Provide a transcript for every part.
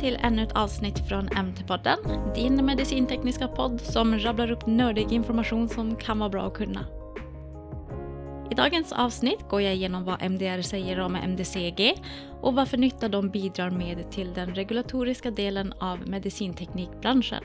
till ännu ett avsnitt från MT-podden, din medicintekniska podd som rabblar upp nördig information som kan vara bra att kunna. I dagens avsnitt går jag igenom vad MDR säger om MDCG och vad för nytta de bidrar med till den regulatoriska delen av medicinteknikbranschen.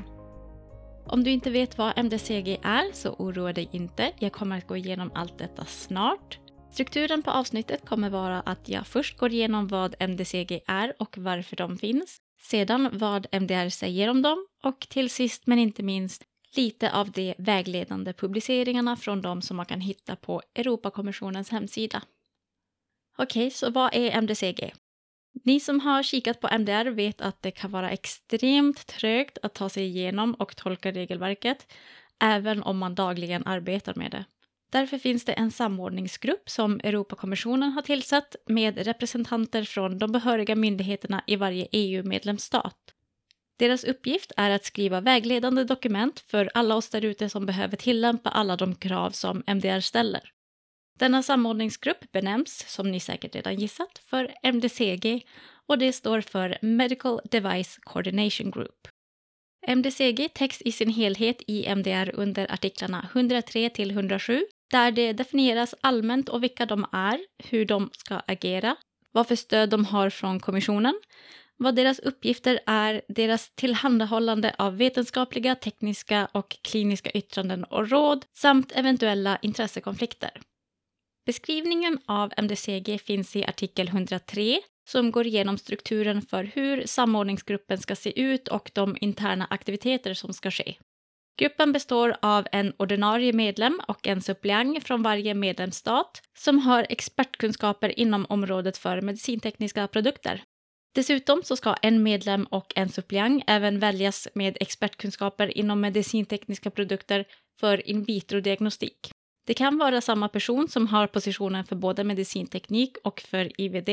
Om du inte vet vad MDCG är så oroa dig inte, jag kommer att gå igenom allt detta snart. Strukturen på avsnittet kommer vara att jag först går igenom vad MDCG är och varför de finns, sedan vad MDR säger om dem och till sist men inte minst lite av de vägledande publiceringarna från dem som man kan hitta på Europakommissionens hemsida. Okej, så vad är MDCG? Ni som har kikat på MDR vet att det kan vara extremt trögt att ta sig igenom och tolka regelverket, även om man dagligen arbetar med det. Därför finns det en samordningsgrupp som Europakommissionen har tillsatt med representanter från de behöriga myndigheterna i varje EU-medlemsstat. Deras uppgift är att skriva vägledande dokument för alla oss därute som behöver tillämpa alla de krav som MDR ställer. Denna samordningsgrupp benämns, som ni säkert redan gissat, för MDCG och det står för Medical Device Coordination Group. MDCG täcks i sin helhet i MDR under artiklarna 103 till 107 där det definieras allmänt och vilka de är, hur de ska agera, vad för stöd de har från kommissionen, vad deras uppgifter är, deras tillhandahållande av vetenskapliga, tekniska och kliniska yttranden och råd samt eventuella intressekonflikter. Beskrivningen av MDCG finns i artikel 103 som går igenom strukturen för hur samordningsgruppen ska se ut och de interna aktiviteter som ska ske. Gruppen består av en ordinarie medlem och en suppleant från varje medlemsstat som har expertkunskaper inom området för medicintekniska produkter. Dessutom så ska en medlem och en suppleant även väljas med expertkunskaper inom medicintekniska produkter för in vitro-diagnostik. Det kan vara samma person som har positionen för både medicinteknik och för IVD,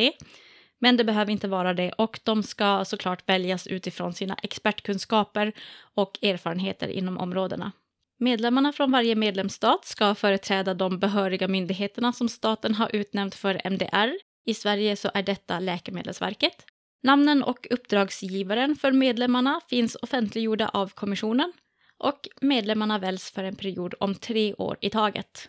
men det behöver inte vara det och de ska såklart väljas utifrån sina expertkunskaper och erfarenheter inom områdena. Medlemmarna från varje medlemsstat ska företräda de behöriga myndigheterna som staten har utnämnt för MDR. I Sverige så är detta Läkemedelsverket. Namnen och uppdragsgivaren för medlemmarna finns offentliggjorda av kommissionen och medlemmarna väljs för en period om tre år i taget.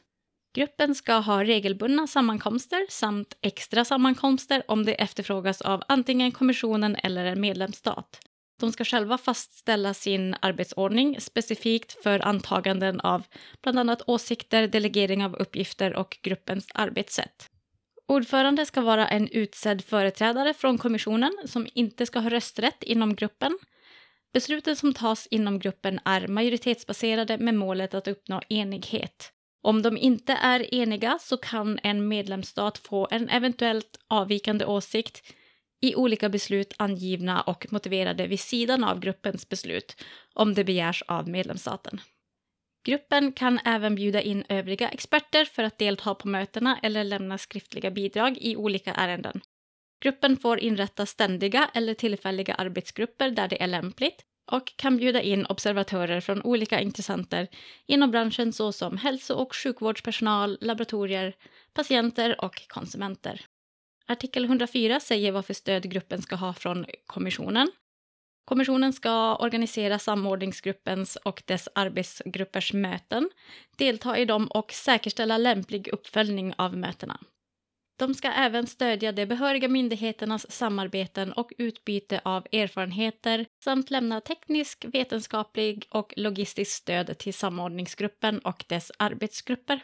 Gruppen ska ha regelbundna sammankomster samt extra sammankomster om det efterfrågas av antingen kommissionen eller en medlemsstat. De ska själva fastställa sin arbetsordning specifikt för antaganden av bland annat åsikter, delegering av uppgifter och gruppens arbetssätt. Ordförande ska vara en utsedd företrädare från kommissionen som inte ska ha rösträtt inom gruppen. Besluten som tas inom gruppen är majoritetsbaserade med målet att uppnå enighet. Om de inte är eniga så kan en medlemsstat få en eventuellt avvikande åsikt i olika beslut angivna och motiverade vid sidan av gruppens beslut om det begärs av medlemsstaten. Gruppen kan även bjuda in övriga experter för att delta på mötena eller lämna skriftliga bidrag i olika ärenden. Gruppen får inrätta ständiga eller tillfälliga arbetsgrupper där det är lämpligt och kan bjuda in observatörer från olika intressenter inom branschen såsom hälso och sjukvårdspersonal, laboratorier, patienter och konsumenter. Artikel 104 säger vad för stöd gruppen ska ha från kommissionen. Kommissionen ska organisera samordningsgruppens och dess arbetsgruppers möten, delta i dem och säkerställa lämplig uppföljning av mötena. De ska även stödja de behöriga myndigheternas samarbeten och utbyte av erfarenheter samt lämna teknisk, vetenskaplig och logistiskt stöd till samordningsgruppen och dess arbetsgrupper.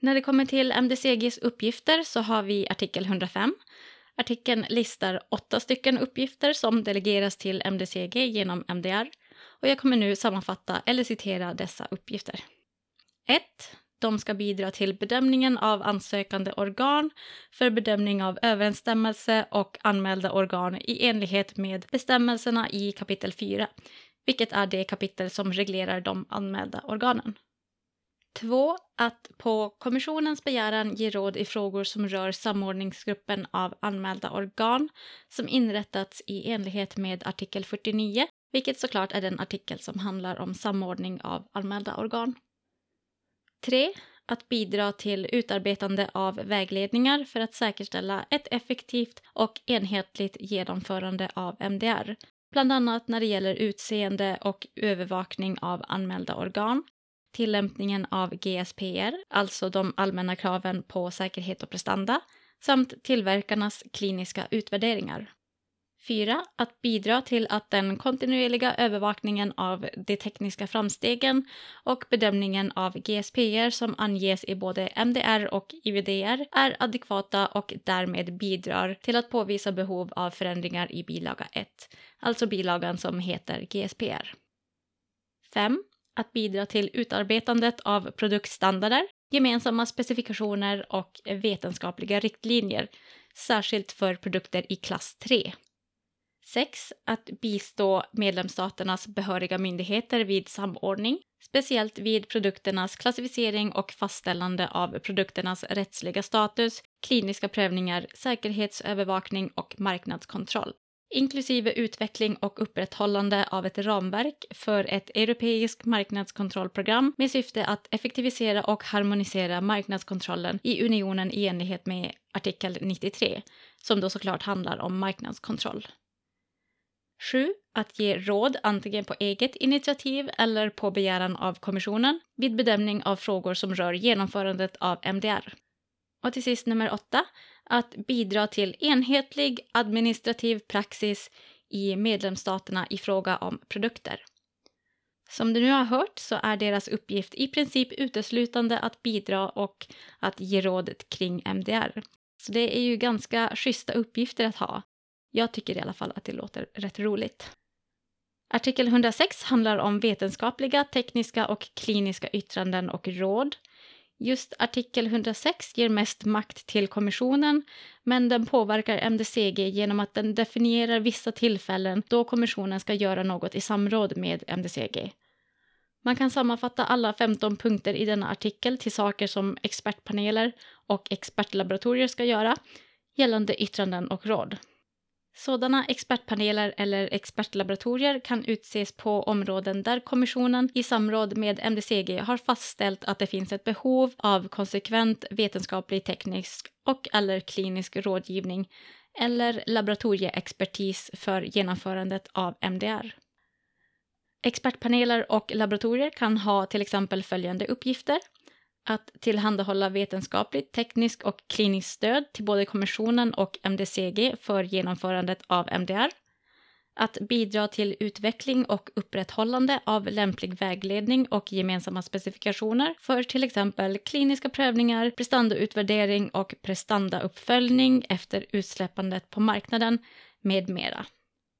När det kommer till MDCGs uppgifter så har vi artikel 105. Artikeln listar åtta stycken uppgifter som delegeras till MDCG genom MDR och jag kommer nu sammanfatta eller citera dessa uppgifter. 1. De ska bidra till bedömningen av ansökande organ för bedömning av överensstämmelse och anmälda organ i enlighet med bestämmelserna i kapitel 4, vilket är det kapitel som reglerar de anmälda organen. 2. Att på kommissionens begäran ge råd i frågor som rör samordningsgruppen av anmälda organ som inrättats i enlighet med artikel 49, vilket såklart är den artikel som handlar om samordning av anmälda organ. 3. Att bidra till utarbetande av vägledningar för att säkerställa ett effektivt och enhetligt genomförande av MDR, bland annat när det gäller utseende och övervakning av anmälda organ, tillämpningen av GSPR, alltså de allmänna kraven på säkerhet och prestanda, samt tillverkarnas kliniska utvärderingar. 4. Att bidra till att den kontinuerliga övervakningen av de tekniska framstegen och bedömningen av GSPR som anges i både MDR och IVDR är adekvata och därmed bidrar till att påvisa behov av förändringar i bilaga 1, alltså bilagan som heter GSPR. 5. Att bidra till utarbetandet av produktstandarder, gemensamma specifikationer och vetenskapliga riktlinjer, särskilt för produkter i klass 3. 6. Att bistå medlemsstaternas behöriga myndigheter vid samordning, speciellt vid produkternas klassificering och fastställande av produkternas rättsliga status, kliniska prövningar, säkerhetsövervakning och marknadskontroll inklusive utveckling och upprätthållande av ett ramverk för ett europeiskt marknadskontrollprogram med syfte att effektivisera och harmonisera marknadskontrollen i unionen i enlighet med artikel 93, som då såklart handlar om marknadskontroll. 7. Att ge råd antingen på eget initiativ eller på begäran av kommissionen vid bedömning av frågor som rör genomförandet av MDR. Och till sist nummer 8. Att bidra till enhetlig administrativ praxis i medlemsstaterna i fråga om produkter. Som du nu har hört så är deras uppgift i princip uteslutande att bidra och att ge råd kring MDR. Så det är ju ganska schyssta uppgifter att ha. Jag tycker i alla fall att det låter rätt roligt. Artikel 106 handlar om vetenskapliga, tekniska och kliniska yttranden och råd. Just artikel 106 ger mest makt till kommissionen men den påverkar MDCG genom att den definierar vissa tillfällen då kommissionen ska göra något i samråd med MDCG. Man kan sammanfatta alla 15 punkter i denna artikel till saker som expertpaneler och expertlaboratorier ska göra gällande yttranden och råd. Sådana expertpaneler eller expertlaboratorier kan utses på områden där kommissionen i samråd med MDCG har fastställt att det finns ett behov av konsekvent vetenskaplig, teknisk och eller klinisk rådgivning eller laboratorieexpertis för genomförandet av MDR. Expertpaneler och laboratorier kan ha till exempel följande uppgifter att tillhandahålla vetenskapligt, tekniskt och kliniskt stöd till både kommissionen och MDCG för genomförandet av MDR, att bidra till utveckling och upprätthållande av lämplig vägledning och gemensamma specifikationer för till exempel kliniska prövningar, prestandautvärdering och prestandauppföljning efter utsläppandet på marknaden med mera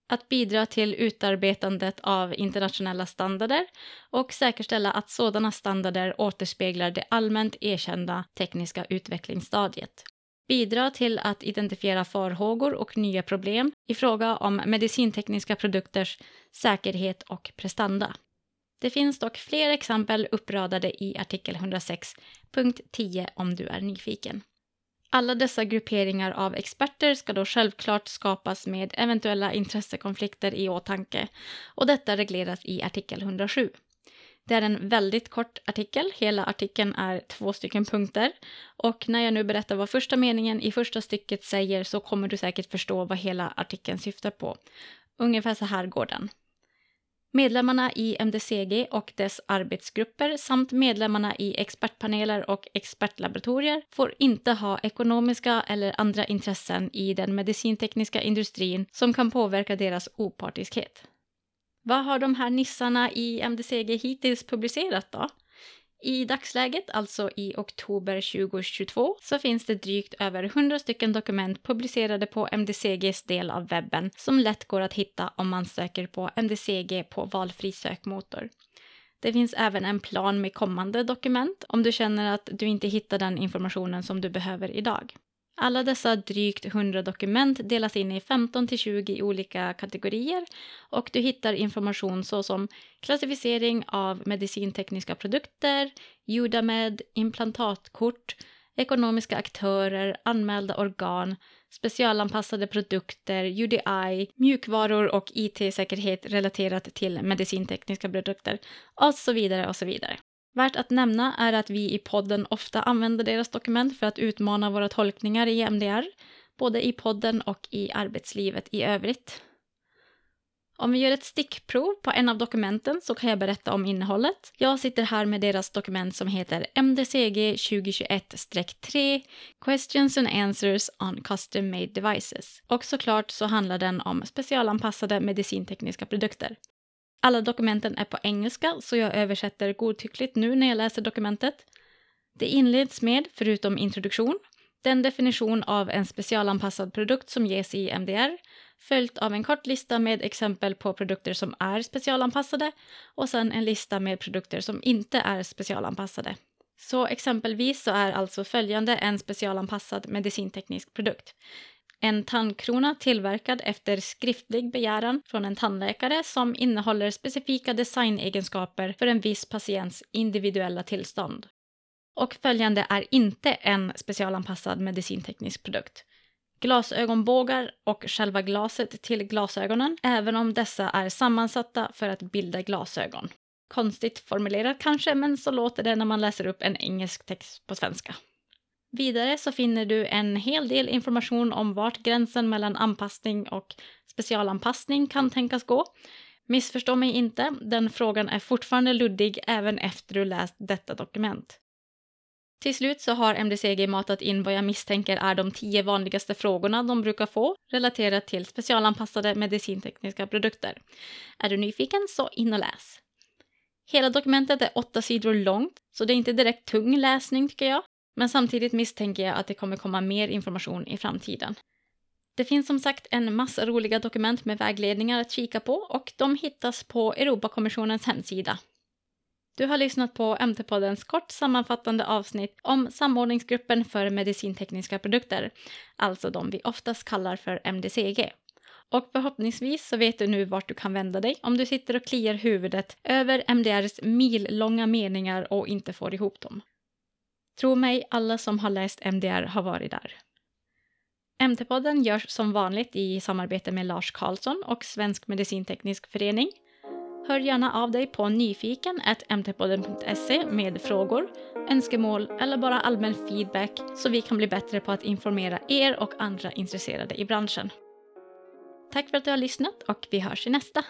att bidra till utarbetandet av internationella standarder och säkerställa att sådana standarder återspeglar det allmänt erkända tekniska utvecklingsstadiet. Bidra till att identifiera farhågor och nya problem i fråga om medicintekniska produkters säkerhet och prestanda. Det finns dock fler exempel uppradade i artikel 106.10 om du är nyfiken. Alla dessa grupperingar av experter ska då självklart skapas med eventuella intressekonflikter i åtanke och detta regleras i artikel 107. Det är en väldigt kort artikel, hela artikeln är två stycken punkter och när jag nu berättar vad första meningen i första stycket säger så kommer du säkert förstå vad hela artikeln syftar på. Ungefär så här går den. Medlemmarna i MDCG och dess arbetsgrupper samt medlemmarna i expertpaneler och expertlaboratorier får inte ha ekonomiska eller andra intressen i den medicintekniska industrin som kan påverka deras opartiskhet. Vad har de här nissarna i MDCG hittills publicerat då? I dagsläget, alltså i oktober 2022, så finns det drygt över 100 stycken dokument publicerade på MDCGs del av webben som lätt går att hitta om man söker på MDCG på valfri sökmotor. Det finns även en plan med kommande dokument om du känner att du inte hittar den informationen som du behöver idag. Alla dessa drygt 100 dokument delas in i 15 till 20 olika kategorier och du hittar information såsom klassificering av medicintekniska produkter, Judamed, implantatkort, ekonomiska aktörer, anmälda organ, specialanpassade produkter, UDI, mjukvaror och IT-säkerhet relaterat till medicintekniska produkter och så vidare och så vidare. Värt att nämna är att vi i podden ofta använder deras dokument för att utmana våra tolkningar i MDR, både i podden och i arbetslivet i övrigt. Om vi gör ett stickprov på en av dokumenten så kan jag berätta om innehållet. Jag sitter här med deras dokument som heter MDCG 2021-3 Questions and Answers on Custom Made Devices. Och såklart så handlar den om specialanpassade medicintekniska produkter. Alla dokumenten är på engelska så jag översätter godtyckligt nu när jag läser dokumentet. Det inleds med, förutom introduktion, den definition av en specialanpassad produkt som ges i MDR, följt av en kort lista med exempel på produkter som är specialanpassade och sen en lista med produkter som inte är specialanpassade. Så exempelvis så är alltså följande en specialanpassad medicinteknisk produkt. En tandkrona tillverkad efter skriftlig begäran från en tandläkare som innehåller specifika designegenskaper för en viss patients individuella tillstånd. Och följande är inte en specialanpassad medicinteknisk produkt. Glasögonbågar och själva glaset till glasögonen, även om dessa är sammansatta för att bilda glasögon. Konstigt formulerat kanske, men så låter det när man läser upp en engelsk text på svenska. Vidare så finner du en hel del information om vart gränsen mellan anpassning och specialanpassning kan tänkas gå. Missförstå mig inte, den frågan är fortfarande luddig även efter du läst detta dokument. Till slut så har MDCG matat in vad jag misstänker är de tio vanligaste frågorna de brukar få relaterat till specialanpassade medicintekniska produkter. Är du nyfiken så in och läs. Hela dokumentet är åtta sidor långt, så det är inte direkt tung läsning tycker jag. Men samtidigt misstänker jag att det kommer komma mer information i framtiden. Det finns som sagt en massa roliga dokument med vägledningar att kika på och de hittas på Europakommissionens hemsida. Du har lyssnat på MT-poddens kort sammanfattande avsnitt om samordningsgruppen för medicintekniska produkter, alltså de vi oftast kallar för MDCG. Och förhoppningsvis så vet du nu vart du kan vända dig om du sitter och kliar huvudet över MDRs millånga meningar och inte får ihop dem. Tro mig, alla som har läst MDR har varit där. MT-podden görs som vanligt i samarbete med Lars Karlsson och Svensk Medicinteknisk Förening. Hör gärna av dig på nyfiken mtpodden.se med frågor, önskemål eller bara allmän feedback så vi kan bli bättre på att informera er och andra intresserade i branschen. Tack för att du har lyssnat och vi hörs i nästa.